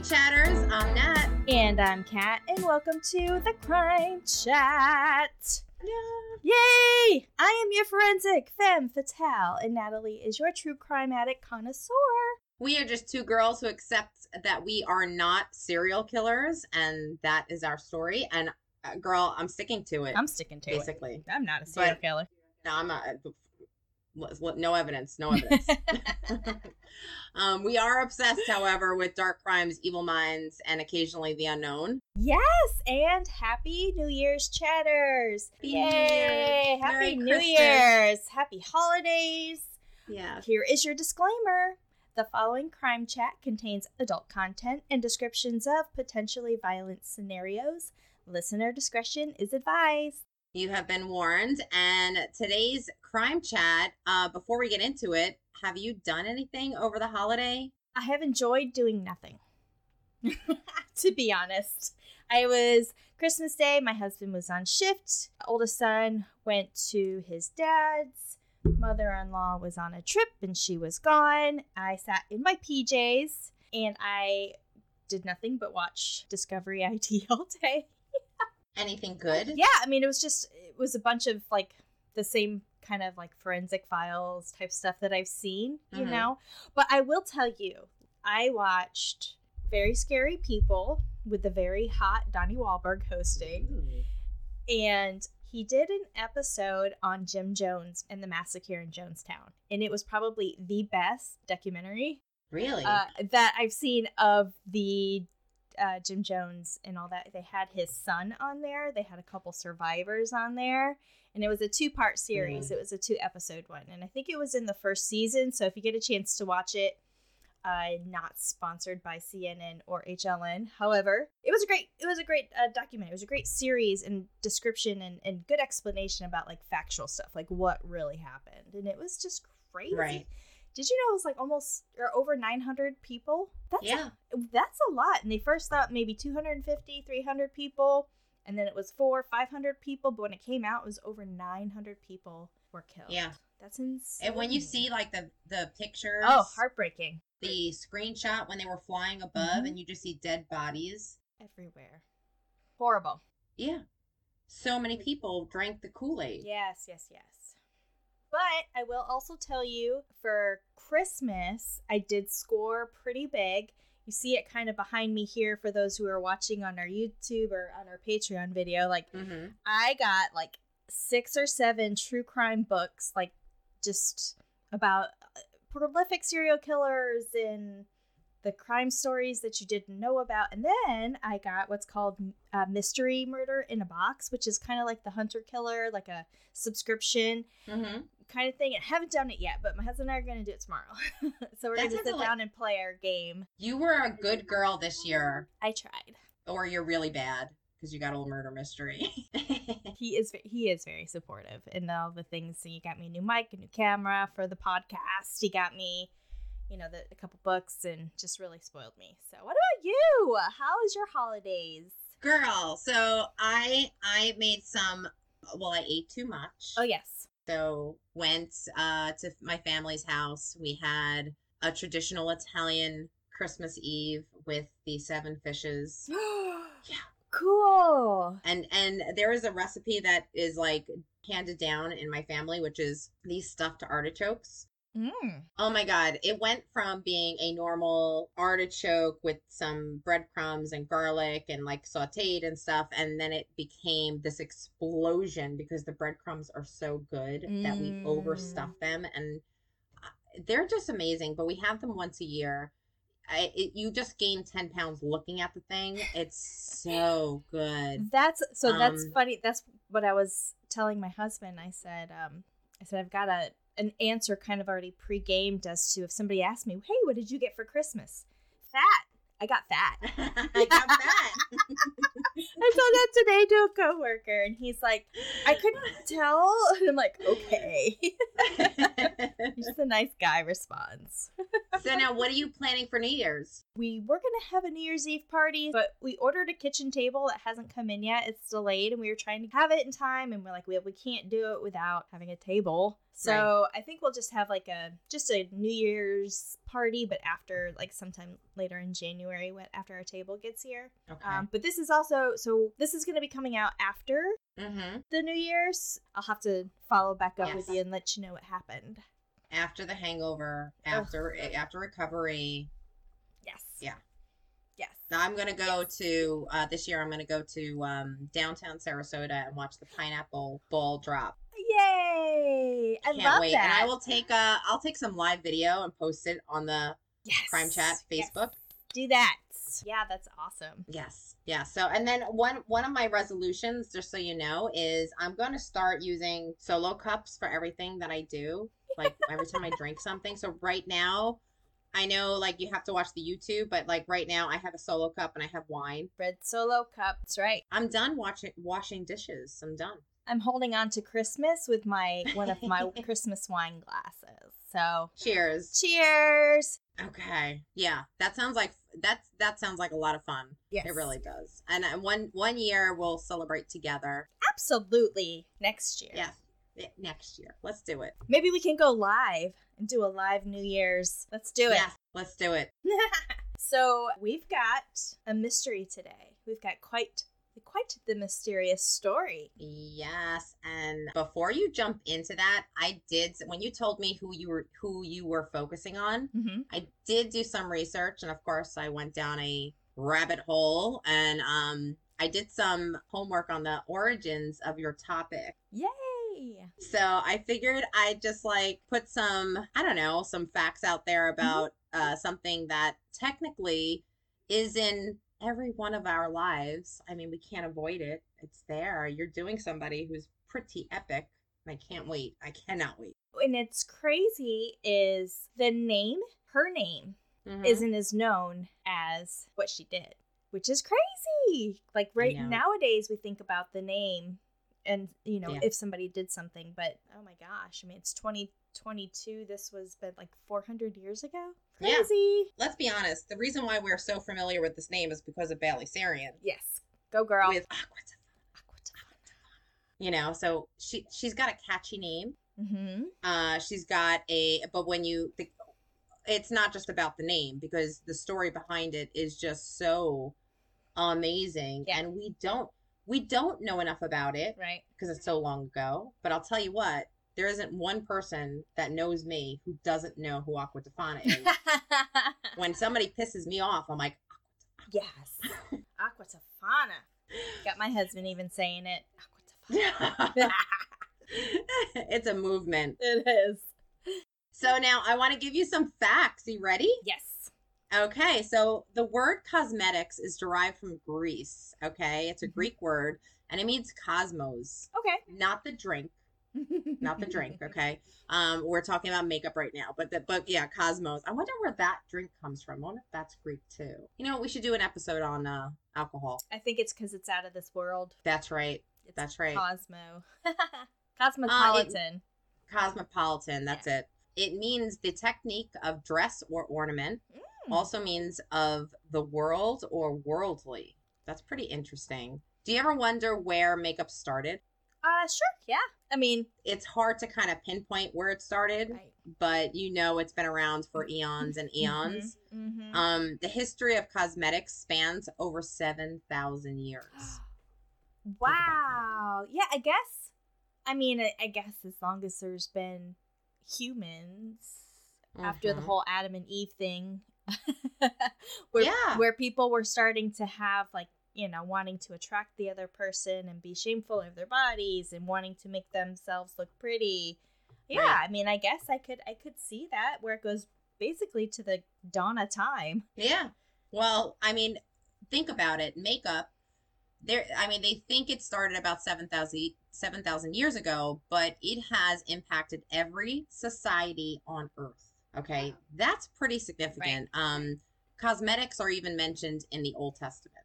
Hey, chatters, I'm Nat. And I'm Kat, and welcome to the Crime Chat. Yay! I am your forensic femme fatale, and Natalie is your true crime addict connoisseur. We are just two girls who accept that we are not serial killers, and that is our story. And uh, girl, I'm sticking to it. I'm sticking to basically. it. Basically, I'm not a serial But- killer. No, I'm not. No evidence. No evidence. um, we are obsessed, however, with dark crimes, evil minds, and occasionally the unknown. yes, and happy New Year's chatters! Happy New Yay! Year. Happy Merry New Christmas. Year's! Happy holidays! Yeah. Here is your disclaimer. The following crime chat contains adult content and descriptions of potentially violent scenarios. Listener discretion is advised. You have been warned. And today's crime chat, uh, before we get into it, have you done anything over the holiday? I have enjoyed doing nothing. to be honest, I was Christmas Day. My husband was on shift. Oldest son went to his dad's. Mother in law was on a trip and she was gone. I sat in my PJs and I did nothing but watch Discovery ID all day. Anything good? Yeah, I mean, it was just it was a bunch of like the same kind of like forensic files type stuff that I've seen, you Mhm. know. But I will tell you, I watched Very Scary People with the very hot Donnie Wahlberg hosting, Ooh. and he did an episode on Jim Jones and the massacre in Jonestown, and it was probably the best documentary Really? uh, that I've seen of the uh, Jim Jones and all that. They had his son on there. They had a couple survivors on there, and it was a two-part series. Mm. It was a two-episode one, and I think it was in the first season. So if you get a chance to watch it, uh, not sponsored by CNN or HLN. However, it was a great. It was a great uh, document. It was a great series and description and, and good explanation about like factual stuff, like what really happened, and it was just crazy. Right. Did you know it was like almost or over 900 people? That's yeah. a, that's a lot. And they first thought maybe 250, 300 people, and then it was four, 500 people. But when it came out, it was over 900 people were killed. Yeah. that's insane. And when you see like the the pictures, oh, heartbreaking the screenshot when they were flying above, Mhm. and you just see dead bodies. everywhere, horrible. Yeah. So many people drank the Kool Aid. Yes, yes, yes. But I will also tell you for Christmas, I did score pretty big. You see it kind of behind me here for those who are watching on our YouTube or on our Patreon video. Like, Mm-hmm. I got like six or seven true crime books, like just about uh, prolific serial killers and the crime stories that you didn't know about. And then I got what's called uh, Mystery Murder in a Box, which is kind of like the Hunt A Killer, like a subscription Mm-hmm. kind of thing. I haven't done it yet, but my husband and I are going to do it tomorrow. so we're going to sit like- down and play our game. You were a good girl this year, I tried. or you're really bad because you got a little murder mystery. he is he is very supportive in all the things. So he got me a new mic, a new camera for the podcast. He got me, you know, the, a couple books, and just really spoiled me. So, what about you? How was your holidays? Girl, so I I made some. Well, I ate too much. Oh yes, So went uh, to my family's house. We had a traditional Italian Christmas Eve with the seven fishes. yeah, cool. And and there is a recipe that is like handed down in my family, which is these stuffed artichokes. Mm. Oh my god, it went from being a normal artichoke with some breadcrumbs and garlic and like sauteed and stuff, and then it became this explosion because the breadcrumbs are so good that we Mm. overstuff them and uh, they're just amazing. But we have them once a year. I, it, you just gain 10 pounds looking at the thing. It's so good. That's so. that's Um, funny. That's what I was telling my husband. I said, um, I said I've got a an answer kind of already pre-gamed as to if somebody asked me, "Hey, what did you get for Christmas?" Fat. I got fat. I got that. I told that today to a coworker, and he's like, "I couldn't tell." And I'm like, "Okay." Just a nice guy response. so now, what are you planning for New Year's? we were gonna have a New Year's Eve party, but we ordered a kitchen table that hasn't come in yet. It's delayed, and we were trying to have it in time, and we're like, we we can't do it without having a table. So I think we'll just have like a just a New Year's party, but after like sometime later in January, when after our table gets here. Okay. Um, but this is also so this is gonna be coming out after mm-hmm. the New Year's. I'll have to follow back up with you and let you know what happened. After the hangover, after after recovery. Yes. Yeah. Yes. Now I'm gonna go to uh, this year. I'm gonna go to um, downtown Sarasota and watch the pineapple ball drop. Yay! I Can't love wait. that. And I will take uh I'll take some live video and post it on the yes. Crime Chat Yes. Facebook. Do that. Yeah, that's awesome. Yes. Yeah. So and then one one of my resolutions, just so you know, is I'm gonna start using solo cups for everything that I do. Like every time I drink something. So right now, I know like you have to watch the YouTube, but like right now I have a solo cup and I have wine. Red Solo Cup. That's right. I'm done watching washing dishes. I'm done. I'm holding on to Christmas with my one of my Christmas wine glasses. So Cheers. cheers. Okay. Yeah. That sounds like that's that sounds like a lot of fun. Yes. It really does. And uh, one one year we'll celebrate together. Absolutely. Next year. Yeah. Next year. Let's do it. Maybe we can go live and do a live New Year's. Let's do it. Yes. Let's do it. so we've got a mystery today. We've got quite quite the mysterious story. Yes, and before you jump into that, I did when you told me who you were who you were focusing on, Mm-hmm. I did do some research and of course I went down a rabbit hole and um I did some homework on the origins of your topic. Yay! So I figured I'd just like put some, I don't know, some facts out there about uh, something that technically is in every one of our lives. I mean, we can't avoid it. It's there. You're doing somebody who's pretty epic. I can't wait. I cannot wait. And it's crazy is the name, her name, Mhm. isn't as known as what she did, which is crazy. Like right nowadays, we think about the name and, you know, Yeah. if somebody did something, but oh my gosh, I mean, it's 2022. This was been like 400 years ago. Yeah. Crazy. Let's be honest. The reason why we're so familiar with this name is because of Bailey Sarian Yes. Go, girl. with you know. So she she's got a catchy name. mm-hmm. Uh, she's got a, but when you, it's not just about the name because the story behind it is just so amazing, Yeah. and we don't we don't know enough about it Right. because it's so long ago. But I'll tell you what, there isn't one person that knows me who doesn't know who Aqua Tofana is. when somebody pisses me off, I'm like, yes. Aqua Tofana. Got my husband even saying it. Aqua it's a movement. it is. So now I want to give you some facts. You ready? Yes. Okay, so the word cosmetics is derived from Greece. Okay, it's a Mhm. Greek word and it means cosmos, Okay. not the drink, not the drink. Okay, um, we're talking about makeup right now, but the but yeah, cosmos. I wonder where that drink comes from. I wonder if that's Greek too. You know, we should do an episode on uh, alcohol. I think it's because it's out of this world. That's right, It's That's right. Cosmo. Cosmopolitan. cosmopolitan. That's it. It means the technique of dress or ornament. Mm. Also means of the world or worldly. That's pretty interesting. Do you ever wonder where makeup started? Uh, sure. Yeah. I mean, It's hard to kind of pinpoint where it started, right. but you know it's been around for eons and eons. Mm-hmm. Um, the history of cosmetics spans over 7,000 years. wow. Yeah, I guess. I mean, I, I guess as long as there's been humans after the Mhm. whole Adam and Eve thing, where Yeah. where people were starting to have like you know wanting to attract the other person and be shameful of their bodies and wanting to make themselves look pretty. Yeah, Right. I mean, I guess I could I could see that where it goes basically to the dawn of time. Yeah. Well, I mean, think about it. Makeup, there. I mean, they think it started about 7,000 7,000 years ago, but it has impacted every society on Earth. Okay, that's pretty significant. Um, cosmetics are even mentioned in the Old Testament.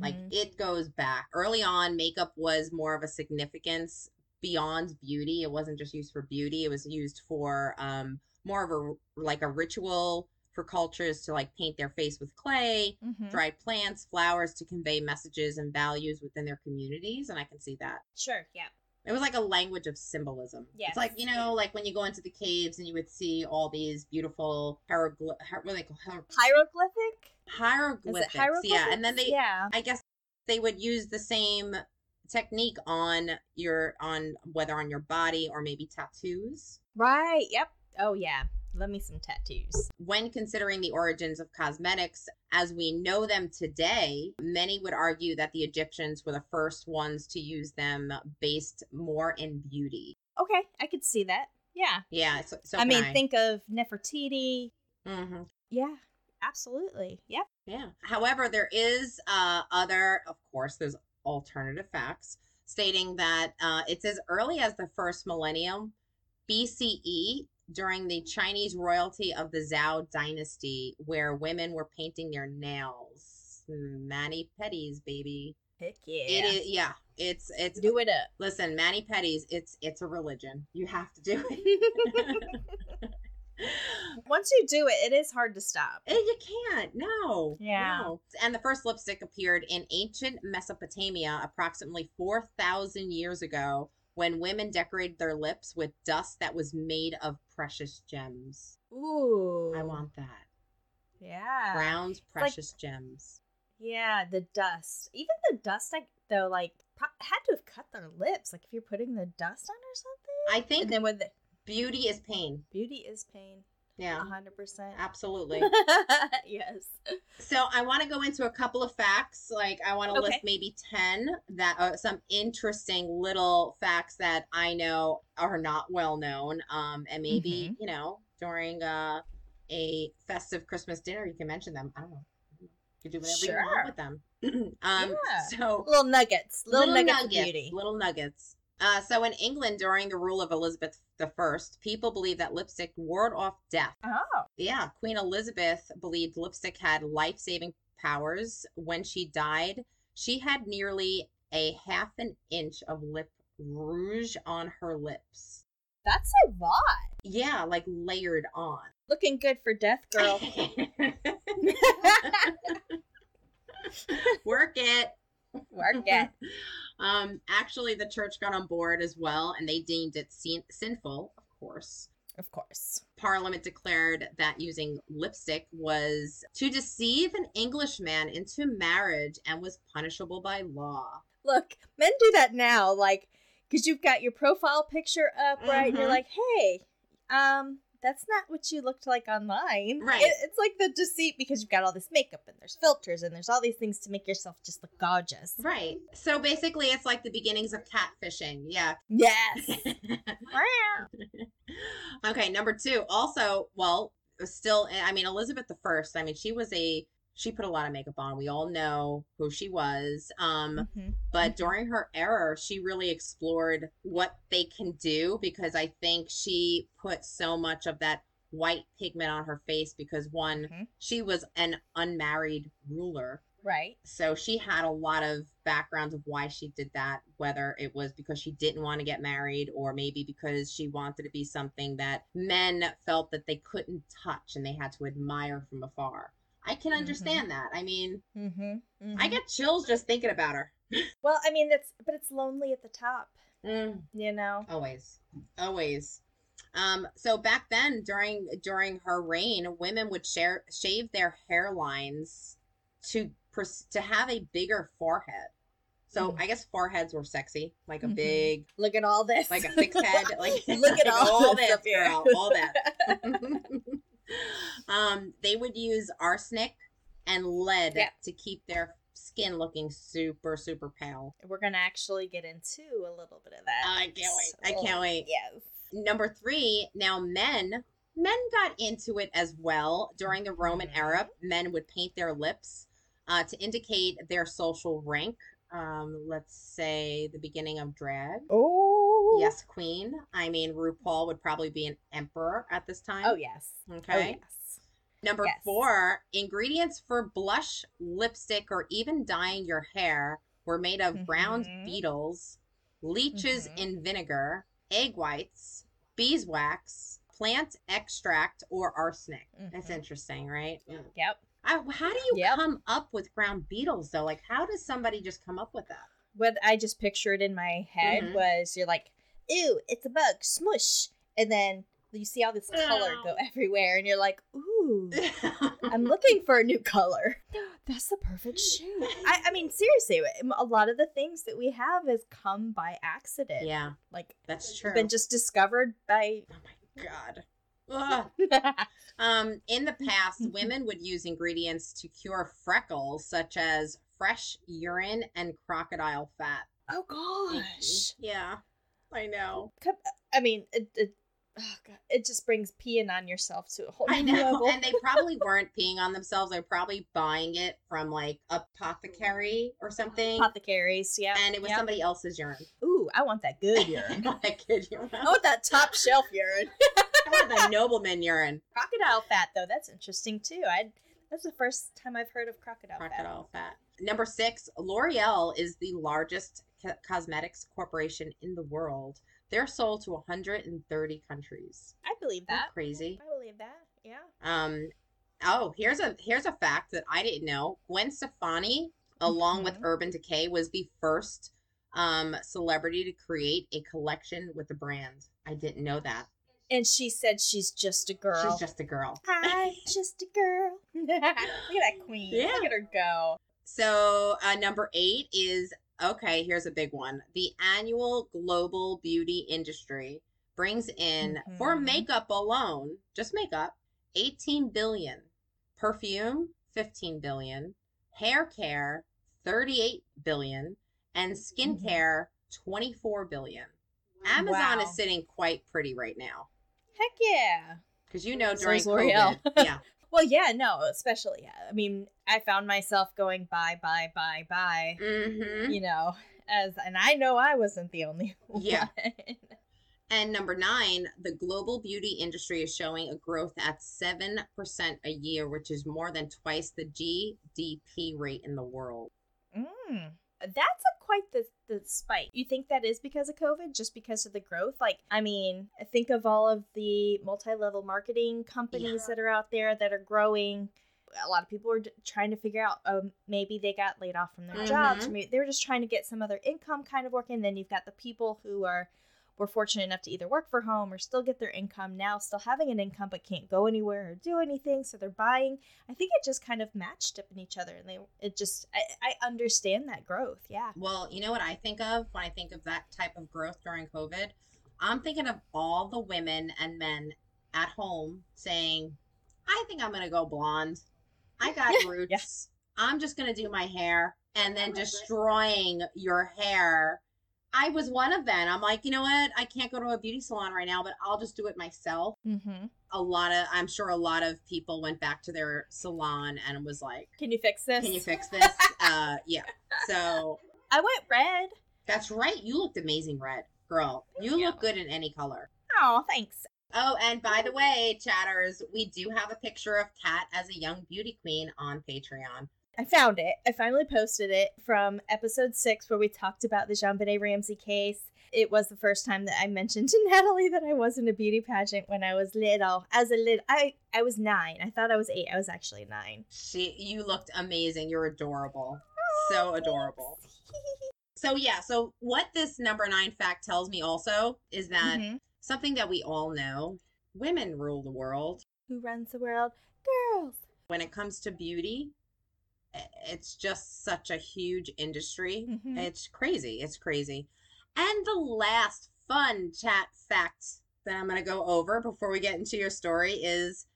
Like Mhm. it goes back early on. Makeup was more of a significance beyond beauty. It wasn't just used for beauty. It was used for um more of a like a ritual for cultures to like paint their face with clay, Mhm. dried plants, flowers to convey messages and values within their communities, and I can see that. Sure. Yeah. It was like a language of symbolism. Yes. It's like, you know, like when you go into the caves and you would see all these beautiful hieroglyph, what do they call hier- Hieroglyphic. Hieroglyphics? Yeah, and then they, Yeah. I guess, they would use the same technique on your on whether on your body or maybe tattoos. Right. Yep. Oh yeah. Love me some tattoos. When considering the origins of cosmetics as we know them today, many would argue that the Egyptians were the first ones to use them based more in beauty. Okay, I could see that. Yeah. Yeah, so, so I mean, think of Nefertiti. hmm Yeah. Absolutely. Yep. Yeah. However, there is uh, other, of course, there's alternative facts stating that uh, it's as early as the first millennium BCE during the Chinese royalty of the Zhou dynasty, where women were painting their nails. Mani pedis, baby. Heck yeah. It is, yeah. It's it's. Do it up. Listen, mani pedis. It's it's a religion. You have to do it. Once you do it, it is hard to stop. Eh, You can't. No. Yeah. No. And the first lipstick appeared in ancient Mesopotamia approximately 4,000 years ago when women decorated their lips with dust that was made of precious gems. Ooh. I want that. Yeah. Like- precious gems. Yeah, the dust. Even the dust, like though, like had to have cut their lips. Like if you're putting the dust on or something. I think and then with the beauty is pain. beauty is pain. Yeah. hundred percent. Absolutely. yes. So I want to go into a couple of facts. Like I want to Okay. list maybe ten that are some interesting little facts that I know are not well known. Um, and maybe Mm-hmm. you know during uh, a festive Christmas dinner you can mention them. I don't know. You can do whatever you want with them. um, Yeah. so Little nuggets. Little, nuggets, nuggets, beauty. little nuggets. Uh, so in England during the rule of Elizabeth the First, people believed that lipstick ward off death. Oh. Yeah, Queen Elizabeth believed lipstick had life saving powers. When she died, she had nearly a half an inch of lip rouge on her lips. That's a lot. Yeah, like layered on. Looking good for death, girl. Work it. Work it. Um, actually, the church got on board as well, and they deemed it sin- sinful, of course. Of course. Parliament declared that using lipstick was to deceive an Englishman into marriage and was punishable by law. Look, men do that now, like, because you've got your profile picture up, right? And you're like, hey, um, that's not what you looked like online. Right. It- it's like the deceit because you've got all this makeup and there's filters and there's all these things to make yourself just look gorgeous. Right. So basically, it's like the beginnings of catfishing. Yeah. Yes. okay, number two. Also, well, still, I mean, Elizabeth the First. I mean, she was a she put a lot of makeup on. We all know who she was. Um, Mhm. but Mhm. during her era, she really explored what they can do because I think she put so much of that white pigment on her face because one, Mhm. she was an unmarried ruler. Right. So she had a lot of backgrounds of why she did that, whether it was because she didn't want to get married or maybe because she wanted to be something that men felt that they couldn't touch and they had to admire from afar. I can understand that. I mean, Mm-hmm. I get chills just thinking about her. Well, I mean, that's but it's lonely at the top, Mm, you know. always, always. Um, so back then, during during her reign, women would share shave their hairlines to to have a bigger forehead. So Mhm. I guess foreheads were sexy, like a Mhm. big, Look at all this. like a six head, like Look at like all this this, girl, all that. Um, they would use arsenic and lead Yep. to keep their skin looking super super pale. We're gonna actually get into a little bit of that. I can't wait. I can't Oh, wait. Yes. Number three, now men men got into it as well during the Roman era. Men would paint their lips uh, to indicate their social rank. Um, let's say the beginning of drag. Oh. Yes, queen. I mean, RuPaul would probably be an emperor at this time. Oh yes. Okay. Oh yes. Number Yes. four, ingredients for blush, lipstick, or even dyeing your hair were made of ground Mhm. beetles leeches Mhm. in vinegar, egg whites, beeswax, plant extract, or arsenic. That's Mhm. interesting, right? Yep. I, how do you Yep. come up with ground beetles though? Like, how does somebody just come up with that? What I just pictured in my head Mhm. was you're like, ew, it's a bug, smush. And then you see all this color go everywhere, and you're like, ooh, I'm looking for a new color. That's the perfect shade. I, I mean, seriously, a lot of the things that we have has come by accident. yeah, Like, that's true. been just discovered by. oh my god. Ugh. Um, in the past, women would use ingredients to cure freckles, such as fresh urine and crocodile fat. oh, gosh. Yeah, I know. I mean, it, it, oh God, it just brings peeing on yourself to a whole I know. level. And they probably weren't peeing on themselves. They're probably buying it from like apothecary or something. Apothecaries, yeah. and it was somebody else's urine. Ooh, I want that good urine. I kid you. I want that top shelf urine. I want the nobleman urine. Crocodile fat, though, that's interesting too. I that's the first time I've heard of crocodile, Crocodile fat. Number six, L'Oreal is the largest cosmetics corporation in the world. They're sold to 130 countries. I believe that crazy. I believe that. Yeah. Um, oh, here's a here's a fact that I didn't know. Gwen Stefani, along with Mhm. Urban Decay, was the first um celebrity to create a collection with the brand. I didn't know that. And she said she's just a girl. She's just a girl. I'm just a girl. Look at that queen. Yeah. Look at her go. So uh, number eight is okay. Here's a big one. The annual global beauty industry brings in for Mhm. makeup alone, just makeup, 18 billion. Perfume, 15 billion. Hair care, 38 billion, and skincare, 24 billion. Amazon Wow. is sitting quite pretty right now Heck yeah. because you know during. COVID, yeah, Well, yeah, no, especially yeah. I mean, I found myself going buy, buy, buy, buy. hmm You know, as and I know I wasn't the only one. Yeah. And number nine, the global beauty industry is showing a growth at 7% a year, which is more than twice the GDP rate in the world. Mm, that's a quite the the spike. You think that is because of COVID, just because of the growth? Like, I mean, think of all of the multi-level marketing companies that are out there that are growing. A lot of people are d- trying to figure out, um, maybe they got laid off from their jobs. Mhm. Maybe they were just trying to get some other income kind of working. Then you've got the people who are were fortunate enough to either work for home or still get their income now, still having an income but can't go anywhere or do anything, so they're buying. I think it just kind of matched up in each other, and they it just I, I understand that growth. Yeah. Well, you know what I think of when I think of that type of growth during COVID? I'm thinking of all the women and men at home saying, I think I'm going to go blonde. I got roots. yes. I'm just going to do my hair and then oh destroying your hair. I was one of them. I'm like, you know what? I can't go to a beauty salon right now, but I'll just do it myself. Mm-hmm. A lot of, I'm sure a lot of people went back to their salon and was like, Can you fix this? can you fix this? uh, yeah. So I went red. that's right. You looked amazing, red girl. You you. look good in any color. Oh, thanks. Oh, and by the way, chatters, we do have a picture of Kat as a young beauty queen on Patreon. I found it. I finally posted it from episode six where we talked about the JonBenét Ramsey case. It was the first time that I mentioned to Natalie that I was in a beauty pageant when I was little. As a little, I I was nine. I thought I was eight. I was actually nine. She, you looked amazing. You're adorable. So adorable. So yeah. So what this number nine fact tells me also is that Mhm. something that we all know: women rule the world. Who runs the world? Girls. When it comes to beauty, it's just such a huge industry. Mhm. It's crazy. It's crazy. And the last fun chat fact that I'm going to go over before we get into your story is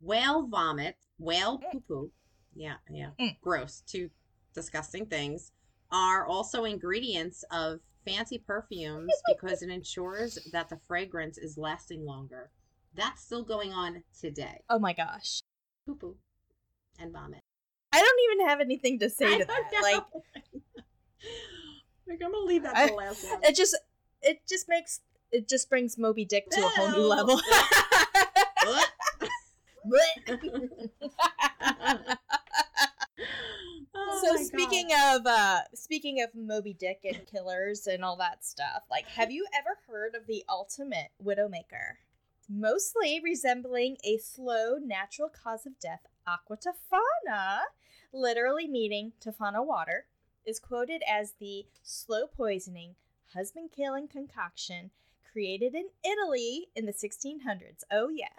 whale vomit, whale poo poo. Yeah, yeah. Mm. Gross. Two disgusting things are also ingredients of fancy perfumes because it ensures that the fragrance is lasting longer. That's still going on today. Oh my gosh. Poo poo and vomit. Don't even have anything to say to that. Like know. like I'm gonna leave that to the last one. it just it just makes it just brings Moby Dick to a whole new level. Oh so speaking God. of uh speaking of Moby Dick and killers and all that stuff, like, have you ever heard of the ultimate Widowmaker? Mostly resembling a slow natural cause of death, aqua tofana, literally meaning tofana water, is quoted as the slow poisoning, husband killing concoction created in Italy in the 1600s. Oh, yes.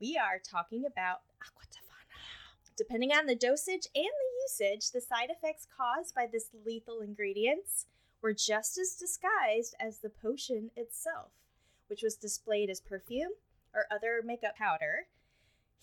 We are talking about aqua tofana. Depending on the dosage and the usage, the side effects caused by this lethal ingredients were just as disguised as the potion itself, which was displayed as perfume or other makeup powder.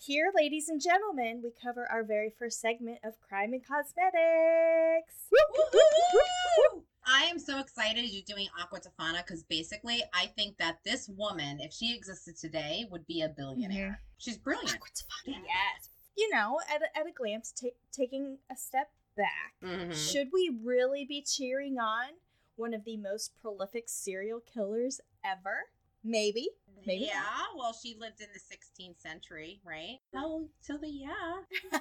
Here, ladies and gentlemen, we cover our very first segment of crime and cosmetics. Woo-hoo! I am so excited you're doing Aqua Tofana because basically, I think that this woman, if she existed today, would be a billionaire. She's brilliant. Aqua tofana, yes. You know, at a, at a glance, ta taking a step back, Mhm. should we really be cheering on one of the most prolific serial killers ever? Maybe. Maybe not. Yeah, well, she lived in the 16th century, right? Oh, so the yeah.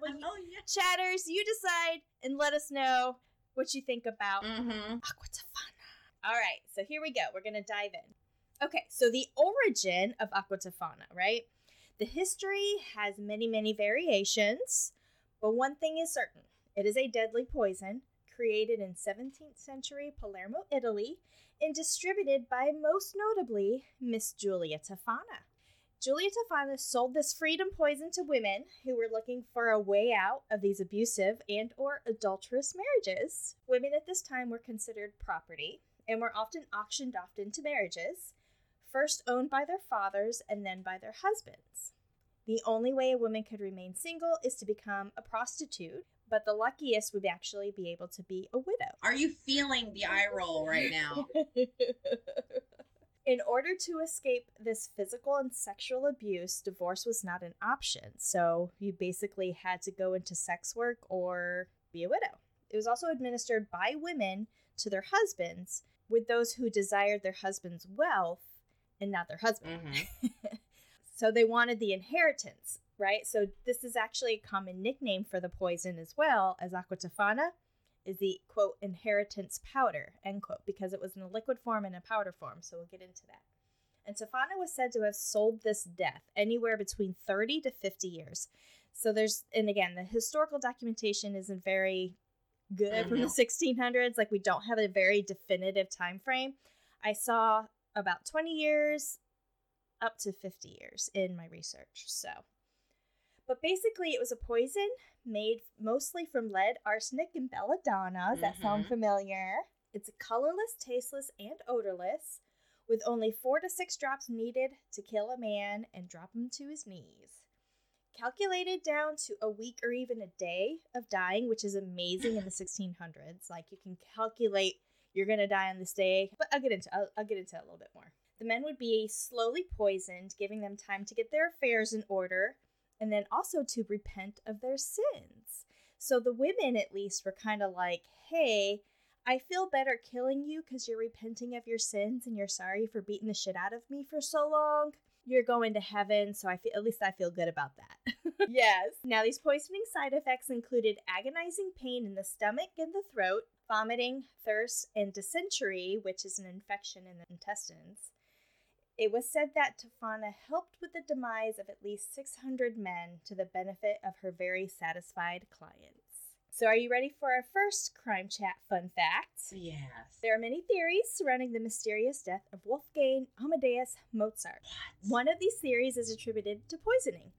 Well, you- oh, yeah. Chatters, you decide and let us know what you think about Mm-hmm. Aqua Tofana. All right, so here we go. We're going to dive in. Okay, so the origin of Aqua Tofana, right? The history has many, many variations, but one thing is certain it is a deadly poison created in 17th century Palermo, Italy, and distributed by most notably Miss Julia Tofana. Julia Tofana sold this freedom poison to women who were looking for a way out of these abusive and or adulterous marriages. Women at this time were considered property and were often auctioned off into marriages, first owned by their fathers and then by their husbands. The only way a woman could remain single is to become a prostitute, but the luckiest would actually be able to be a widow. Are you feeling the eye roll right now? In order to escape this physical and sexual abuse, divorce was not an option. So you basically had to go into sex work or be a widow. It was also administered by women to their husbands, with those who desired their husband's wealth and not their husband. Mm-hmm. So they wanted the inheritance, right? So this is actually a common nickname for the poison as well as aqua tofana is the quote inheritance powder end quote because it was in a liquid form and a powder form. So we'll get into that. And Tofana was said to have sold this death anywhere between 30 to 50 years. So there's, and again, the historical documentation isn't very good from the 1600s. Like we don't have a very definitive time frame. I saw about 20 years up to 50 years in my research. So, but basically, it was a poison made mostly from lead, arsenic, and belladonna. Does that sound Mhm. familiar? It's colorless, tasteless, and odorless, with only four to six drops needed to kill a man and drop him to his knees. Calculated down to a week or even a day of dying, which is amazing in the 1600s. Like you can calculate you're gonna die on this day, but I'll get into I'll, I'll get into it a little bit more. The men would be slowly poisoned, giving them time to get their affairs in order, and then also to repent of their sins. So the women, at least, were kind of like, hey, I feel better killing you because you're repenting of your sins and you're sorry for beating the shit out of me for so long. You're going to heaven, so I feel at least I feel good about that. yes. Now these poisoning side effects included agonizing pain in the stomach and the throat, vomiting, thirst, and dysentery, which is an infection in the intestines. It was said that Tofana helped with the demise of at least 600 men to the benefit of her very satisfied clients. So, are you ready for our first crime chat fun fact? Yes. There are many theories surrounding the mysterious death of Wolfgang Amadeus Mozart. What? One of these theories is attributed to poisoning.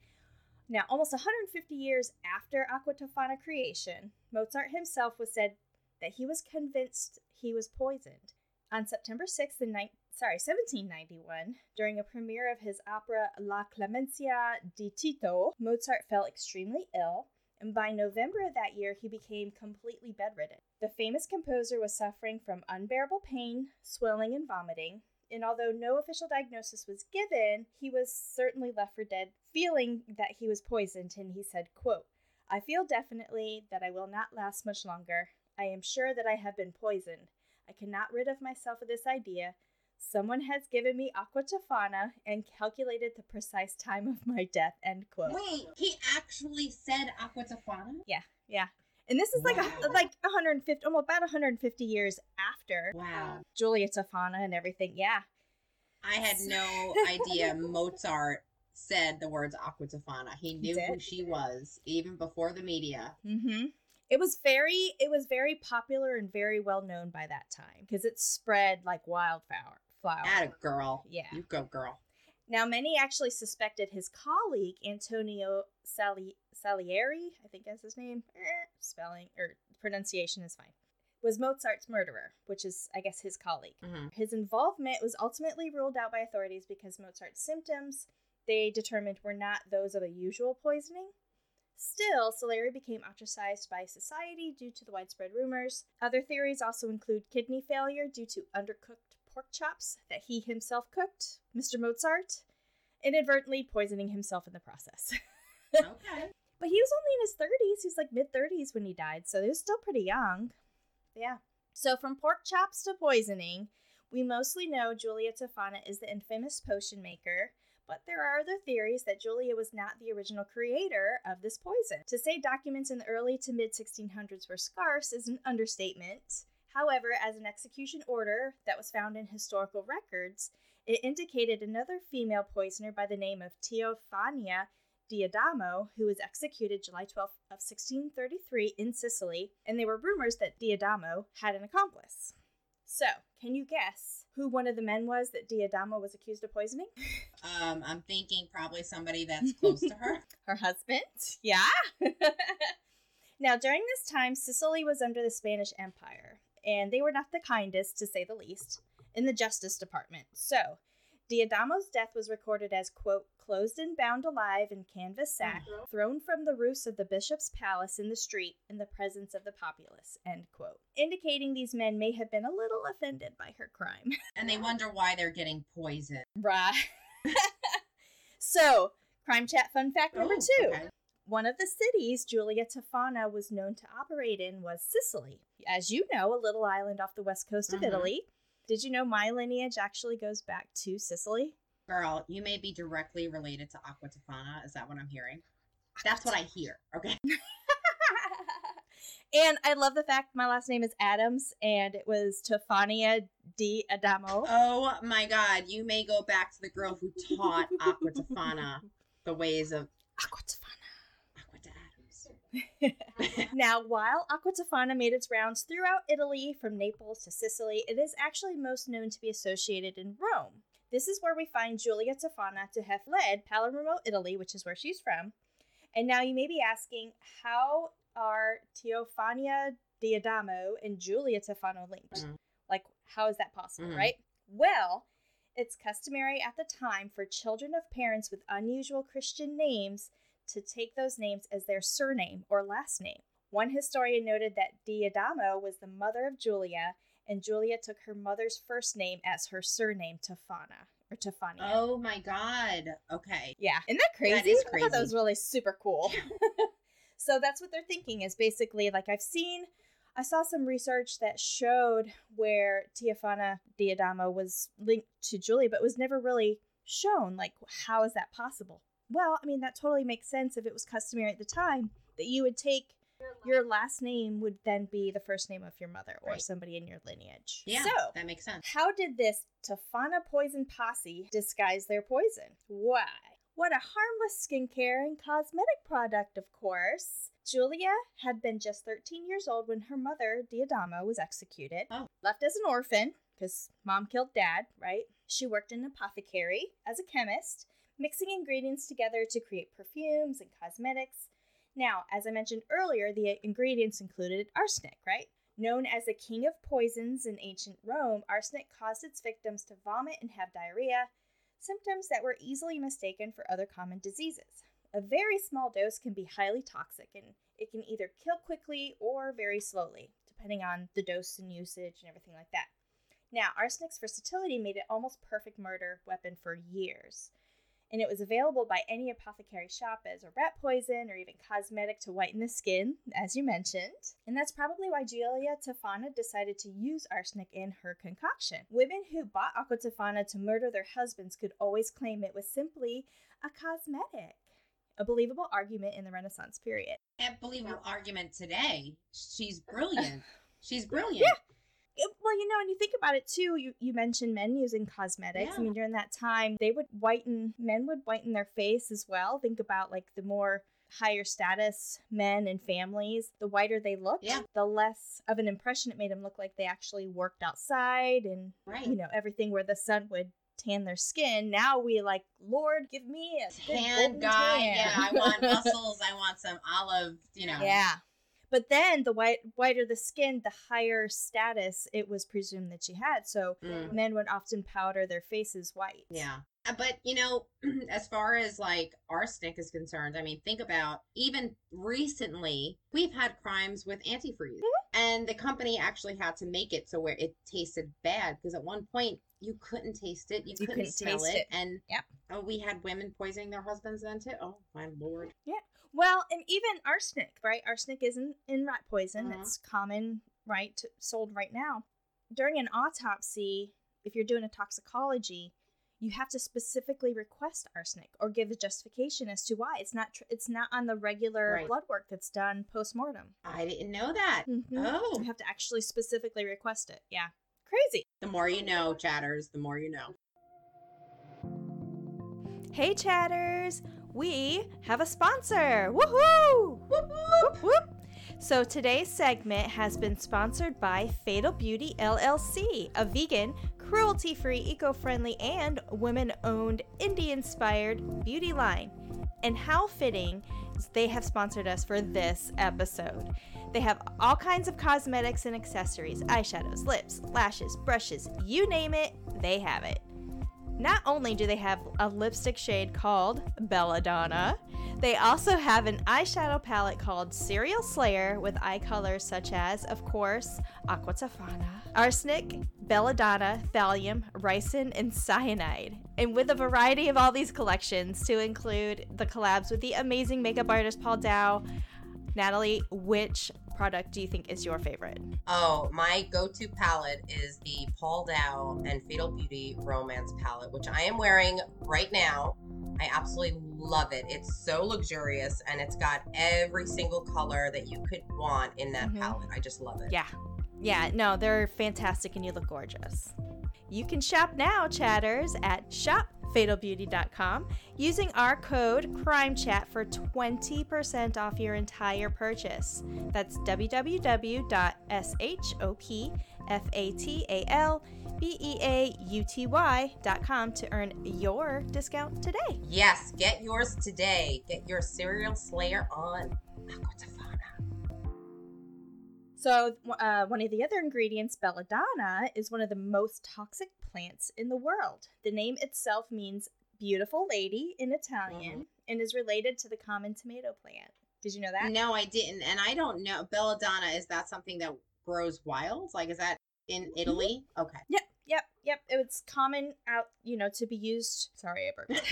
Now, almost 150 years after Aqua Tofana creation, Mozart himself was said that he was convinced he was poisoned. On September 6th, in ni- sorry, 1791, during a premiere of his opera La Clemencia di Tito, Mozart fell extremely ill, and by November of that year, he became completely bedridden. The famous composer was suffering from unbearable pain, swelling, and vomiting, and although no official diagnosis was given, he was certainly left for dead, feeling that he was poisoned, and he said, quote, I feel definitely that I will not last much longer. I am sure that I have been poisoned. I cannot rid of myself of this idea. Someone has given me aqua tofana and calculated the precise time of my death. End quote. Wait, he actually said Aqua Tofana? Yeah, yeah. And this is like a, like 150, almost about 150 years after Wow. Julia Tofana and everything. Yeah. I had no idea Mozart said the words Aqua Tofana. He knew who she was even before the media. Mm-hmm. It was very, it was very popular and very well known by that time because it spread like wildfire. Flower. At a girl. Yeah. You go, girl. Now, many actually suspected his colleague Antonio Sali- Salieri, I think that's his name, eh, spelling or pronunciation is fine, was Mozart's murderer, which is, I guess, his colleague. Mhm. His involvement was ultimately ruled out by authorities because Mozart's symptoms they determined were not those of a usual poisoning. Still, Salieri became ostracized by society due to the widespread rumors. Other theories also include kidney failure due to undercooked pork chops that he himself cooked, Mr. Mozart, inadvertently poisoning himself in the process. Okay. But he was only in his 30s. He was like mid 30s when he died, so he was still pretty young. Yeah. So from pork chops to poisoning, we mostly know Julia Tofana is the infamous potion maker, but there are other theories that Julia was not the original creator of this poison. To say documents in the early to mid 1600s were scarce is an understatement. However, as an execution order that was found in historical records, it indicated another female poisoner by the name of Teofania Diadamo, who was executed July 12th of 1633 in Sicily, and there were rumors that Diadamo had an accomplice. So, can you guess who one of the men was that Diadamo was accused of poisoning? Um, I'm thinking probably somebody that's close to her. Her husband? Yeah. now, during this time, Sicily was under the Spanish Empire, and they were not the kindest, to say the least, in the Justice Department. So, Diadamo's death was recorded as, quote, closed and bound alive in canvas sack, mm-hmm. thrown from the roofs of the bishop's palace in the street in the presence of the populace, end quote. Indicating these men may have been a little offended by her crime. And they wonder why they're getting poisoned. right. so, crime chat fun fact number two. okay. One of the cities Julia Tofana was known to operate in was Sicily. As you know, a little island off the west coast of Mhm. Italy. Did you know my lineage actually goes back to Sicily? Girl, you may be directly related to Aqua Tofana. Is that what I'm hearing? That's what I hear. Okay. and I love the fact my last name is Adams and it was Tofania di Adamo. Oh my God. You may go back to the girl who taught Aqua Tofana the ways of Aqua Tofana. Aqua de Adams. Now, while Aqua Tofana made its rounds throughout Italy from Naples to Sicily, it is actually most known to be associated in Rome. This is where we find Julia Tofana to have fled Palermo, Italy, which is where she's from. And now you may be asking, how are Teofania Diadamo and Julia Tofano linked? Mhm. Like, how is that possible, Mhm. right? Well, it's customary at the time for children of parents with unusual Christian names to take those names as their surname or last name. One historian noted that Diadamo was the mother of Julia, and Julia took her mother's first name as her surname, Tofana or Tofania. Oh my God. Okay. Yeah, isn't that crazy? That is I thought that was really super cool. so that's what they're thinking is basically like I've seen, I saw some research that showed where Teofana Diadamo was linked to Julia, but was never really shown. Like, how is that possible? Well, I mean, that totally makes sense if it was customary at the time that you would take your last name would then be the first name of your mother or Right. somebody in your lineage. Yeah. So, that makes sense. how did this Tofana poison posse disguise their poison? Why? What a harmless skincare and cosmetic product, of course. Julia had been just 13 years old when her mother, Diadamo, was executed. Oh. Left as an orphan, because mom killed dad, right? She worked in an apothecary as a chemist, mixing ingredients together to create perfumes and cosmetics. Now, as I mentioned earlier, the ingredients included arsenic, right? Known as the king of poisons in ancient Rome, arsenic caused its victims to vomit and have diarrhea, symptoms that were easily mistaken for other common diseases. A very small dose can be highly toxic and it can either kill quickly or very slowly, depending on the dose and usage and everything like that. Now, arsenic's versatility made it almost perfect murder weapon for years. And it was available by any apothecary shop as a rat poison or even cosmetic to whiten the skin, as you mentioned. And that's probably why Julia Tofana decided to use arsenic in her concoction. Women who bought Aqua Tofana to murder their husbands could always claim it was simply a cosmetic. a believable argument in the Renaissance period. A believable argument today. She's brilliant. She's brilliant. Yeah. It- well, you know, and you think about it too. You you mentioned men using cosmetics. I mean, during that time, they would whiten men would whiten their face as well. Think about like the more higher status men and families, the whiter they looked, Yeah. the less of an impression it made them look like they actually worked outside and Right. you know everything where the sun would tan their skin. Now we like, Lord, give me a Tan guy. tan. Yeah, I want muscles. I want some olive, you know. Yeah. But then the white whiter the skin, the higher status it was presumed that she had. So Mm. men would often powder their faces white. Yeah. Uh, But, you know, as far as like arsenic is concerned, I mean, think about even recently, we've had crimes with antifreeze. And the company actually had to make it so where it tasted bad because at one point you couldn't taste it, you, You couldn't, couldn't smell taste it. it. And Yep. oh, we had women poisoning their husbands then too. Oh, my lord. Well, and even arsenic, right? Arsenic isn't in rat poison. Mhm. It's common, right? To, sold right now. During an autopsy, if you're doing a toxicology, you have to specifically request arsenic or give a justification as to why. It's not tr- it's not on the regular Right. blood work that's done post mortem. I didn't know that. Mm-hmm. Oh. You have to actually specifically request it. Yeah. Crazy. The more you know, chatters, the more you know. Hey, chatters! We have a sponsor! Woohoo! Whoop, whoop, whoop. So today's segment has been sponsored by Fatal Beauty LLC, a vegan, cruelty free, eco friendly, and women owned, indie inspired beauty line. And how fitting they have sponsored us for this episode. They have all kinds of cosmetics and accessories eyeshadows, lips, lashes, brushes you name it, they have it. Not only do they have a lipstick shade called Belladonna, they also have an eyeshadow palette called Serial Slayer with eye colors such as, of course, Aqua Tofana, Arsenic, Belladonna, Thallium, Ricin, and Cyanide. And with a variety of all these collections to include the collabs with the amazing makeup artist Paul Dow. Natalie, which product do you think is your favorite? Oh, my go-to palette is the Paul Dow and Fatal Beauty Romance palette, which I am wearing right now. I absolutely love it. It's so luxurious and it's got every single color that you could want in that Mhm. palette. I just love it. Yeah. Yeah, no, they're fantastic and you look gorgeous. You can shop now, chatters, at shopfatalbeauty.com using our code CRIMECHAT for 20% off your entire purchase. That's www.shopfatalbeauty.com to earn your discount today. Yes, get yours today. Get your Serial Slayer on. So, uh, one of the other ingredients, belladonna, is one of the most toxic plants in the world. The name itself means beautiful lady in Italian and is related to the common tomato plant. Did you know that? No, I didn't. And I don't know. Belladonna, is that something that grows wild? Like, is that in Italy? Okay. Yep, yep, yep. It's common out, you know, to be used. Sorry, I burped.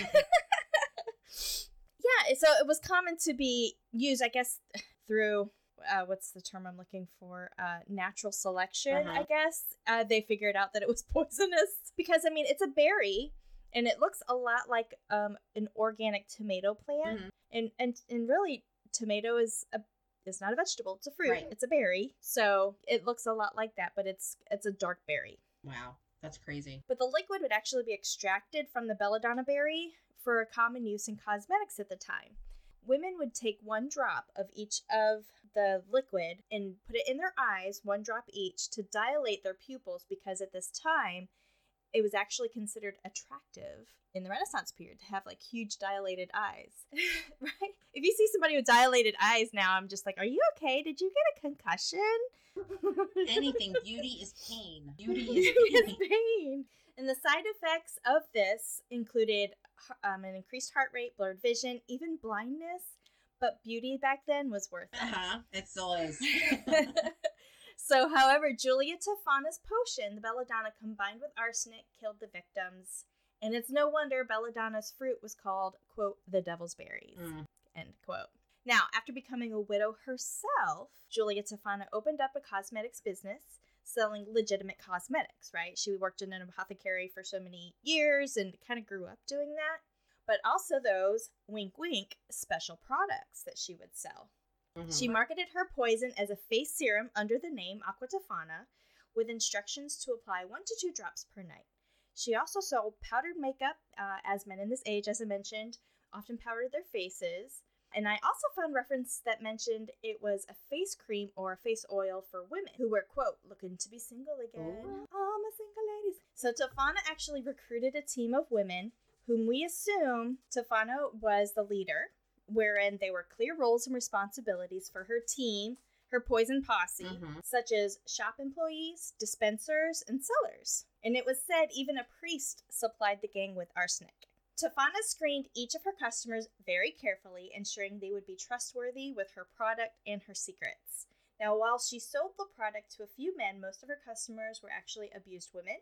yeah, so it was common to be used, I guess, through uh, what's the term I'm looking for? Uh, natural selection, I Uh-huh. guess. Uh, they figured out that it was poisonous because, I mean, it's a berry and it looks a lot like um, an organic tomato plant. Mhm. And, and, and really, tomato is a is not a vegetable; it's a fruit. Right. It's a berry, so it looks a lot like that, but it's it's a dark berry. Wow. That's crazy. But the liquid would actually be extracted from the belladonna berry for common use in cosmetics at the time. Women would take one drop of each of the liquid and put it in their eyes, one drop each, to dilate their pupils because at this time it was actually considered attractive in the Renaissance period to have like huge dilated eyes. right? If you see somebody with dilated eyes now, I'm just like, are you okay? Did you get a concussion? Anything. Beauty is pain. Beauty is Beauty is pain. pain. And the side effects of this included um, an increased heart rate, blurred vision, even blindness. But beauty back then was worth it. Uh-huh. It still is. so, however, Julia Tofana's potion, the belladonna combined with arsenic, killed the victims. And it's no wonder belladonna's fruit was called, quote, the devil's berries. Mm. End quote. Now, after becoming a widow herself, Julia Tofana opened up a cosmetics business selling legitimate cosmetics, right? She worked in an apothecary for so many years and kind of grew up doing that. but also those wink wink special products that she would sell. Mhm. She marketed her poison as a face serum under the name Aqua Tofana with instructions to apply one to two drops per night. She also sold powdered makeup, uh, as men in this age, as I mentioned, often powdered their faces. And I also found reference that mentioned it was a face cream or a face oil for women who were, quote, looking to be single again. Ooh. All my single ladies. So Tofana actually recruited a team of women whom we assume Tofana was the leader, wherein they were clear roles and responsibilities for her team, her poison posse, Mhm. such as shop employees, dispensers, and sellers. And it was said even a priest supplied the gang with arsenic. Tofana screened each of her customers very carefully, ensuring they would be trustworthy with her product and her secrets. Now, while she sold the product to a few men, most of her customers were actually abused women.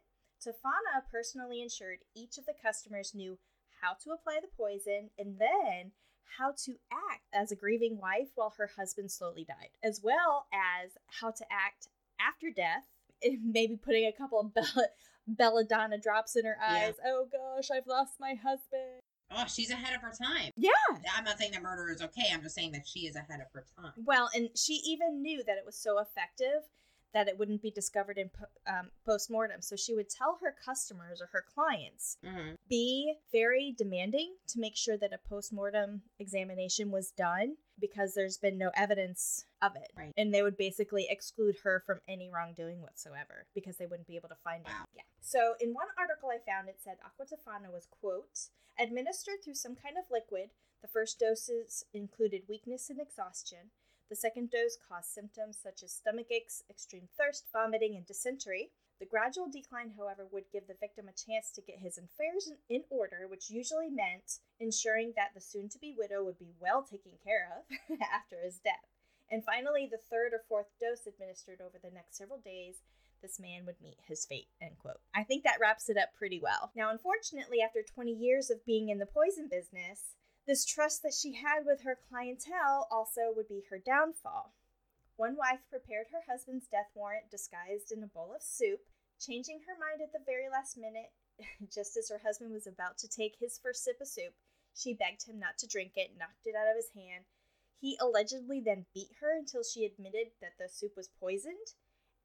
Tofana personally ensured each of the customers knew how to apply the poison and then how to act as a grieving wife while her husband slowly died, as well as how to act after death, maybe putting a couple of Bella, belladonna drops in her Yeah. eyes. Oh gosh, I've lost my husband. Oh, she's ahead of her time. Yeah. I'm not saying that murder is okay. I'm just saying that she is ahead of her time. Well, and she even knew that it was so effective that it wouldn't be discovered in po- um, post mortem. So she would tell her customers or her clients hmm be very demanding to make sure that a post-mortem examination was done because there's been no evidence of it. Right. and they would basically exclude her from any wrongdoing whatsoever because they wouldn't be able to find it. Yeah. So in one article i found it said aqua tofana was quote administered through some kind of liquid. The first doses included weakness and exhaustion the second dose caused symptoms such as stomach aches extreme thirst vomiting and dysentery the gradual decline, however, would give the victim a chance to get his affairs in- order, which usually meant ensuring that the soon to be widow would be well taken care of after his death. And finally, the third or fourth dose administered over the next several days, this man would meet his fate. End quote. I think that wraps it up pretty well. Now, unfortunately, after 20 years of being in the poison business, this trust that she had with her clientele also would be her downfall. One wife prepared her husband's death warrant disguised in a bowl of soup, changing her mind at the very last minute. Just as her husband was about to take his first sip of soup, she begged him not to drink it, knocked it out of his hand. He allegedly then beat her until she admitted that the soup was poisoned,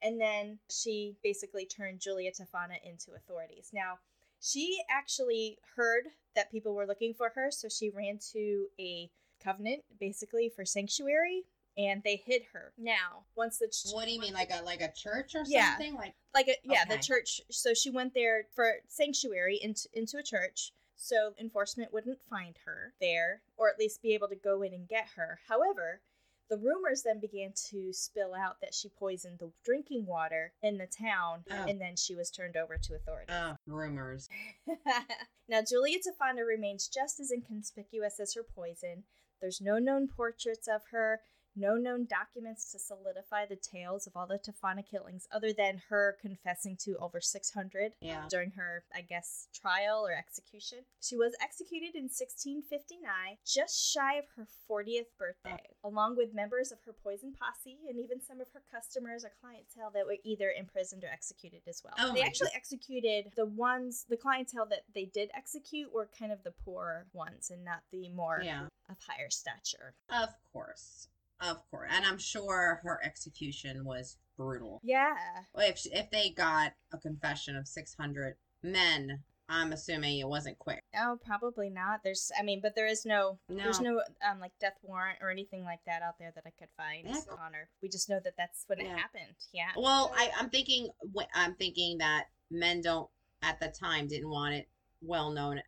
and then she basically turned Julia Tofana into authorities. Now, she actually heard that people were looking for her, so she ran to a covenant basically for sanctuary and they hid her. Now, once the ch- What do you mean, like a like a church or Yeah. something? Like like a, yeah, the church. So she went there for sanctuary into into a church, so enforcement wouldn't find her there, or at least be able to go in and get her. However, the rumors then began to spill out that she poisoned the drinking water in the town, Oh. and then she was turned over to authorities. uh, rumors. now, Julia Tofana remains just as inconspicuous as her poison. There's no known portraits of her, no known documents to solidify the tales of all the Tofana killings, other than her confessing to over 600 Yeah. during her, I guess, trial or execution. She was executed in 1659, just shy of her 40th birthday, along with members of her poison posse and even some of her customers or clientele that were either imprisoned or executed as well. Oh they actually executed the ones, the clientele that they did execute were kind of the poor ones and not the more Yeah. of higher stature. Of course. Of course. And I'm sure her execution was brutal. Yeah. If if they got a confession of 600 men, I'm assuming it wasn't quick. Oh, probably not. There's, I mean, but there is no, No. there's no um like death warrant or anything like that out there that I could find Yeah. on her. We just know that that's when it happened. Yeah. Well, I, I'm thinking I'm thinking that men don't at the time didn't want it well known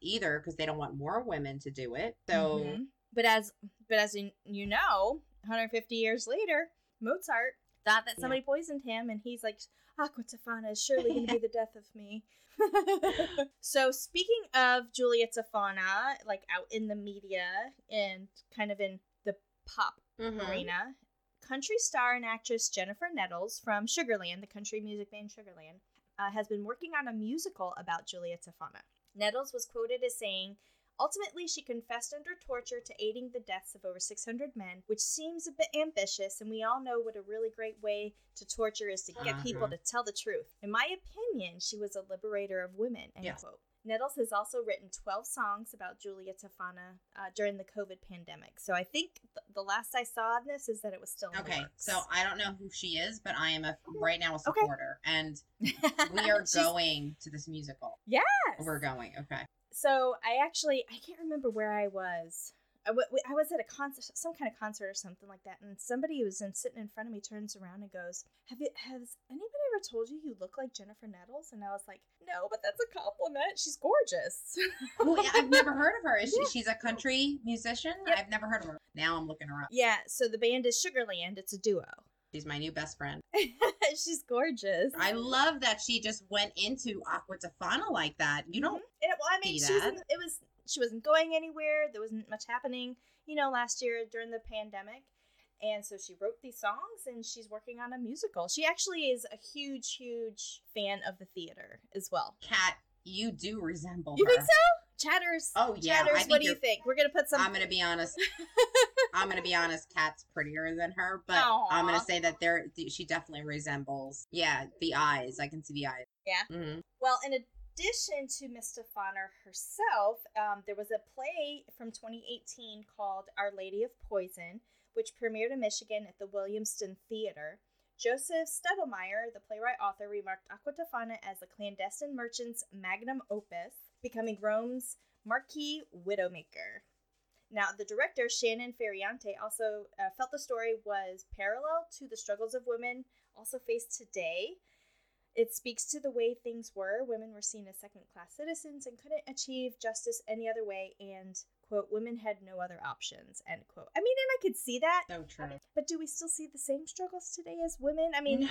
either because they don't want more women to do it. So Mhm. but as, but as you, you know, 150 years later, Mozart thought that somebody poisoned him, and he's like, Aqua Tofana is surely going to be the death of me. so speaking of Julia Tofana, like out in the media and kind of in the pop Mhm. arena. Country star and actress Jennifer Nettles from Sugarland, the country music band Sugarland, uh, has been working on a musical about Julia Tofana. Nettles was quoted as saying, Ultimately, she confessed under torture to aiding the deaths of over 600 men, which seems a bit ambitious, and we all know what a really great way to torture is to get people Uh-huh. to tell the truth. In my opinion, she was a liberator of women. End Yes. quote. Nettles has also written 12 songs about Julia Tofana uh, during the COVID pandemic. So I think th- the last I saw on this is that it was still in Okay, works. so I don't know who she is, but I am a right now a Okay. supporter, and we are going to this musical. Yes. We're going. Okay. So I actually I can't remember where I was. I, w- I was at a concert, some kind of concert or something like that, and somebody who was in, sitting in front of me turns around and goes, "Have you has anybody ever told you you look like Jennifer Nettles?" And I was like, "No, but that's a compliment. She's gorgeous." Oh, yeah, I've never heard of her. Is Yeah. she? She's a country musician. Yep. I've never heard of her. Now I'm looking her up. yeah. So the band is Sugarland. It's a duo. She's my new best friend. She's gorgeous. I love that she just went into Aqua Tofana like that. You don't. Mm-hmm. And it, well, I mean, see she it was she wasn't going anywhere. There wasn't much happening, you know, last year during the pandemic. And so she wrote these songs and she's working on a musical. She actually is a huge, huge fan of the theater as well. Kat, you do resemble You her. think so? Chatters. Oh yeah. Chatters, what do you think? We're gonna put some I'm gonna be honest. I'm gonna be honest. Kat's prettier than her, but I'm gonna say that there she definitely resembles. Yeah, the eyes. I can see the eyes. Yeah. hmm Well, in addition to Miss Stefana herself, um, there was a play from 2018 called Our Lady of Poison, which premiered in Michigan at the Williamston Theater. Joseph Zettelmaier, the playwright author, remarked Aqua Tofana as a clandestine merchant's magnum opus, becoming Rome's marquee widowmaker. Now, the director, Shannon Ferrante, also uh, felt the story was parallel to the struggles of women also faced today. It speaks to the way things were. Women were seen as second class citizens and couldn't achieve justice any other way, and, quote, women had no other options, end quote. I mean, and I could see that, So true. but do we still see the same struggles today as women? I mean, no.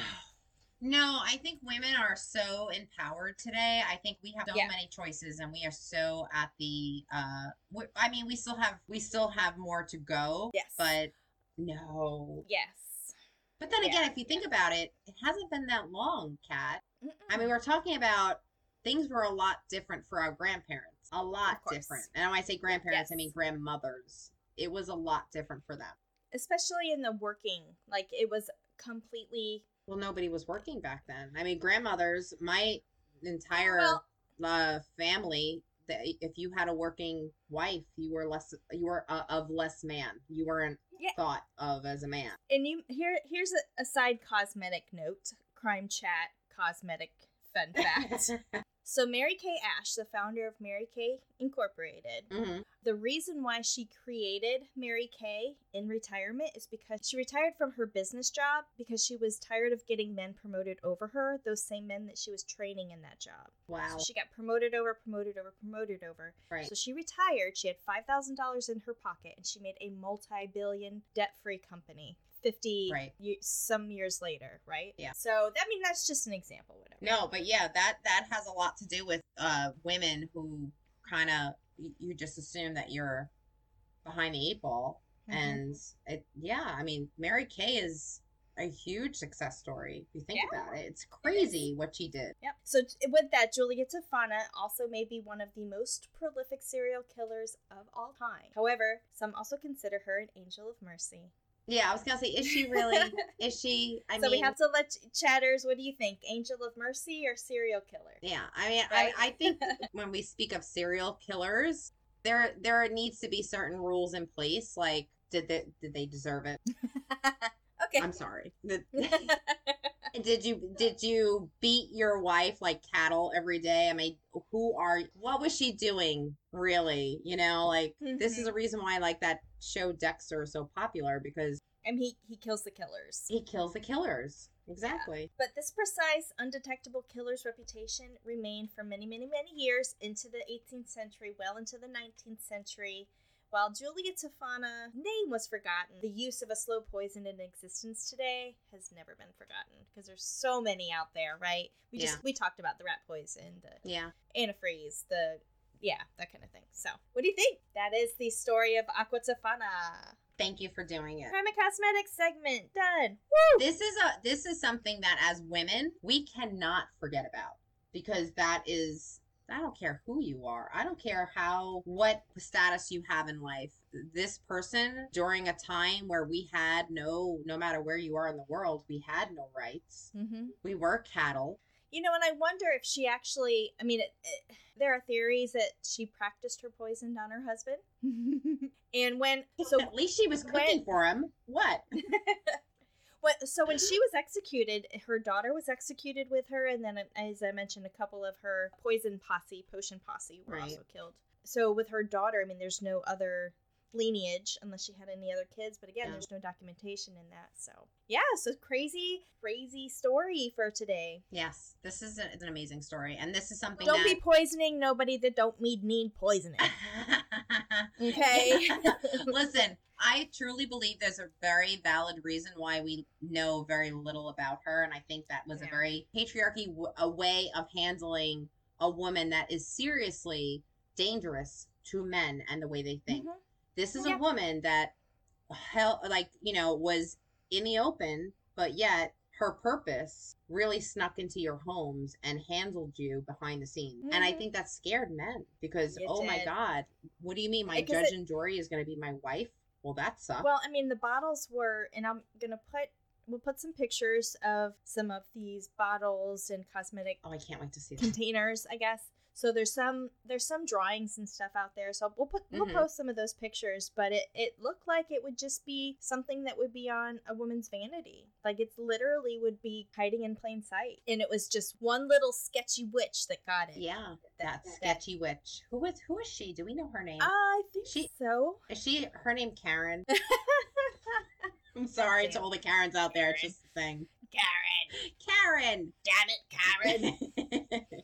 No, I think women are so empowered today. I think we have so Yeah. many choices, and we are so at the. uh I mean, we still have we still have more to go. Yes. but no. yes. But then again, if you think about it, it hasn't been that long, Kat. Mm-mm. I mean, we're talking about things were a lot different for our grandparents. A lot different. And when I say grandparents, I mean grandmothers. It was a lot different for them. especially in the working, like, it was completely. Well, nobody was working back then. I mean, grandmothers, my entire Well- uh, family, that if you had a working wife, you were less, you were uh, of less man. You weren't Yeah. thought of as a man. And you here here's a, a side cosmetic note crime chat cosmetic fun fact so mary kay ash the founder of mary kay incorporated hmm the reason why she created mary kay in retirement is because she retired from her business job because she was tired of getting men promoted over her those same men that she was training in that job Wow. so she got promoted over promoted over promoted over Right. so she retired. She had five thousand dollars in her pocket, and she made a multi-billion debt-free company. Fifty Right. ye- some years later, right? Yeah. So I mean, that's just an example. Whatever. No, but yeah, that that has a lot to do with uh women who kind of you just assume that you're behind the eight ball, Mhm. and it yeah, I mean Mary Kay is a huge success story. If you think Yeah. about it, it's crazy what she did. Yep. So with that, Julia Tofana also may be one of the most prolific serial killers of all time. However, some also consider her an angel of mercy. Yeah, I was gonna say, is she really? is she? I so mean, we have to let ch- chatters. What do you think, angel of mercy or serial killer? yeah, I mean, Right? I I think when we speak of serial killers, there there needs to be certain rules in place. Like, did they did they deserve it? okay. I'm sorry. Did- Did you did you beat your wife like cattle every day? I mean, who are what was she doing really? You know, like this is mm-hmm. a reason why like that show Dexter is so popular because and he he kills the killers. he kills the killers. Exactly. But this precise, undetectable killer's reputation remained for many, many, many years into the 18th century, well into the 19th century. While Julia Tofana name was forgotten, the use of a slow poison in existence today has never been forgotten because there's so many out there, right? We just Yeah. we talked about the rat poison, the Yeah. antifreeze, the yeah, that kind of thing. So, what do you think? That is the story of Aqua Tofana. Thank you for doing it. Crime and Cosmetics segment done. This is a this is something that as women we cannot forget about because that is I don't care who you are. I don't care how what status you have in life. This person during a time where we had no no matter where you are in the world, we had no rights. Mm-hmm. We were cattle. You know, and I wonder if she actually, I mean, it, it, there are theories that she practiced her poison on her husband. and when, so, At least she was cooking when- for him. What? what, so when she was executed, her daughter was executed with her. And then, as I mentioned, a couple of her poison posse, potion posse were Right. also killed. So with her daughter, I mean, there's no other lineage unless she had any other kids. But again, Yeah. there's no documentation in that. So, yeah, so crazy, crazy story for today. Yes, this is a, an amazing story, and this is something Don't that be poisoning nobody that don't need need poisoning. Okay. Listen, I truly believe there's a very valid reason why we know very little about her, and I think that was a very patriarchy w- a way of handling a woman that is seriously dangerous to men and the way they think. Mhm. This is Yeah. a woman that hell like, you know, was in the open, but yet her purpose really snuck into your homes and handled you behind the scenes. And I Mhm. think that scared men because It oh my god, what do you mean my judge it- and jury is going to be my wife? Well, that sucks. Well, I mean, the bottles were, and I'm gonna put we'll put some pictures of some of these bottles and cosmetic oh, I can't wait to see that. containers, I guess. So there's some there's some drawings and stuff out there. So we'll put we'll Mhm. post some of those pictures, but it it looked like it would just be something that would be on a woman's vanity. Like it's literally would be hiding in plain sight. And it was just one little sketchy witch that got it. Yeah, That- that sketchy witch. Who is who is she? Do we know her name? I think She- so. is she her name Karen? I'm sorry to all the Karens out there. It's just a thing. Karen. Karen. Damn it, Karen.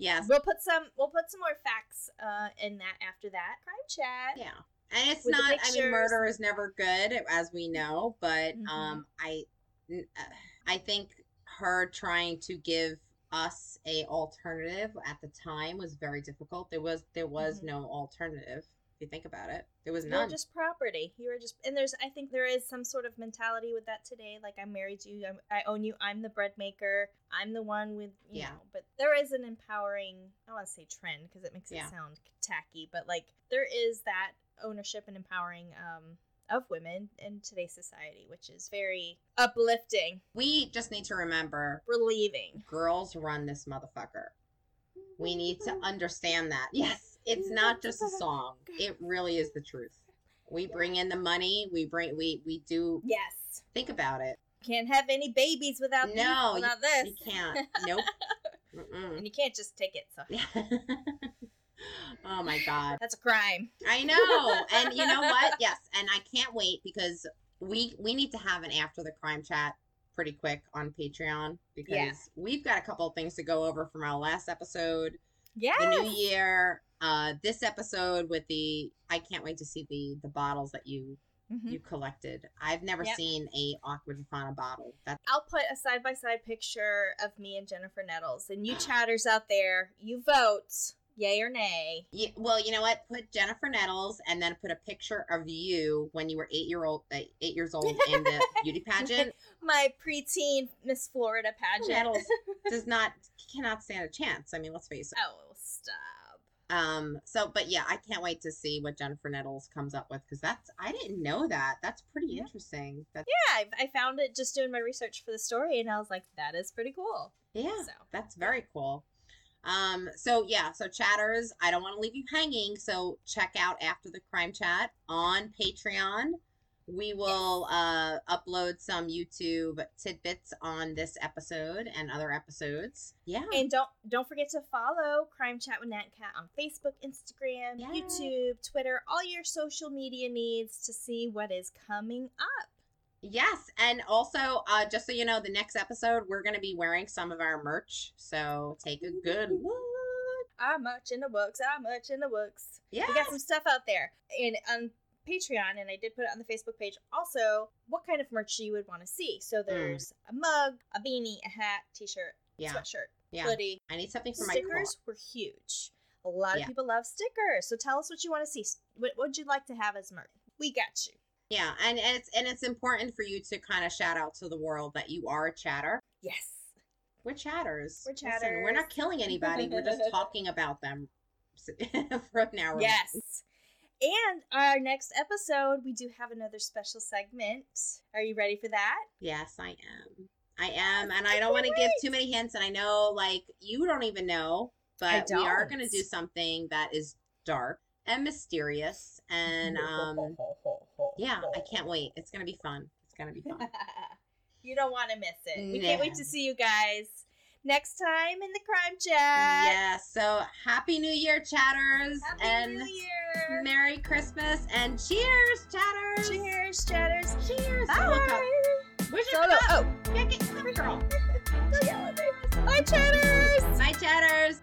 yes. We'll put some we'll put some more facts uh in that after that. Crime chat. Yeah. And it's not. I mean, murder is never good, as we know. But Mhm. um, I, uh, I think her trying to give us a alternative at the time was very difficult. There was there was Mhm. no alternative. If you think about it, there was none. just property. You were just, and there's, I think there is some sort of mentality with that today. Like I'm married you, I'm, I own you, I'm the bread maker, I'm the one with, you Yeah. know. But there is an empowering, I want to say trend because it makes it Yeah. sound tacky, but like there is that ownership and empowering um, of women in today's society, which is very uplifting, we just need to remember, relieving. girls run this motherfucker. We need to understand that. Yes, it's not just a song. It really is the truth. We bring in the money. We bring we we do Yes. think about it. Can't have any babies without these- No, without this. You can't. Nope. Mm-mm. and you can't just take it. So oh my god. that's a crime. I know. And you know what? Yes, and I can't wait because we we need to have an after the crime chat pretty quick on Patreon because Yeah. we've got a couple of things to go over from our last episode. Yeah. the new year uh this episode with the i can't wait to see the the bottles that you Mhm. you collected i've never Yep. seen a Aqua Tofana bottle that I'll put a side by side picture of me and Jennifer Nettles, and you chatters out there, you vote, yay or nay. yeah, well you know what put jennifer nettles and then put a picture of you when you were eight year old uh, eight years old in the beauty pageant My preteen Miss Florida pageant. nettles does not cannot stand a chance i mean let's face it oh, stop. Um so but yeah i can't wait to see what jennifer nettles comes up with because that's i didn't know that that's pretty Yeah. interesting that's Yeah, I, I found it just doing my research for the story, and I was like, that is pretty cool. Yeah, So. that's very cool. Um, so yeah, so chatters, I don't want to leave you hanging. So check out after the crime chat on Patreon. We will uh upload some YouTube tidbits on this episode and other episodes. Yeah. And don't don't forget to follow Crime Chat with Nat Kat on Facebook, Instagram, Yeah. YouTube, Twitter, all your social media needs to see what is coming up. Yes, and also uh just so you know, the next episode we're gonna be wearing some of our merch. So take a good look. I'm much in the books. I'm much in the books. Yeah. We got some stuff out there. And on Patreon, and I did put it on the Facebook page also, what kind of merch you would want to see. So hmm. there's a mug, a beanie, a hat, t shirt, Yeah. sweatshirt, Yeah. hoodie. I need something for my car. Stickers were huge. A lot Yeah. of people love stickers. So tell us what you want to see. What would you like to have as merch? We got you. Yeah, and and it's and it's important for you to kind of shout out to the world that you are a chatter. Yes. We're chatters. We're Listen, we're not killing anybody. we're just talking about them for an hour. Yes. And our next episode, we do have another special segment. Are you ready for that? Yes, I am. I am, and I don't want to give too many hints. And I know, like, you don't even know, but we are going to don't. something that is dark and mysterious. And um, yeah, I can't wait. It's going to be fun. It's going to be fun. you don't want to miss it. We can't wait to see you guys next time in the crime chat. yeah. So happy New Year, chatters, Happy and New Year. Merry Christmas, and cheers, chatters. Cheers, chatters. Cheers. Bye. Where's your Solo. cup? Oh, Yeah, get- come girl. don't yell at me. Bye, chatters. Bye, chatters.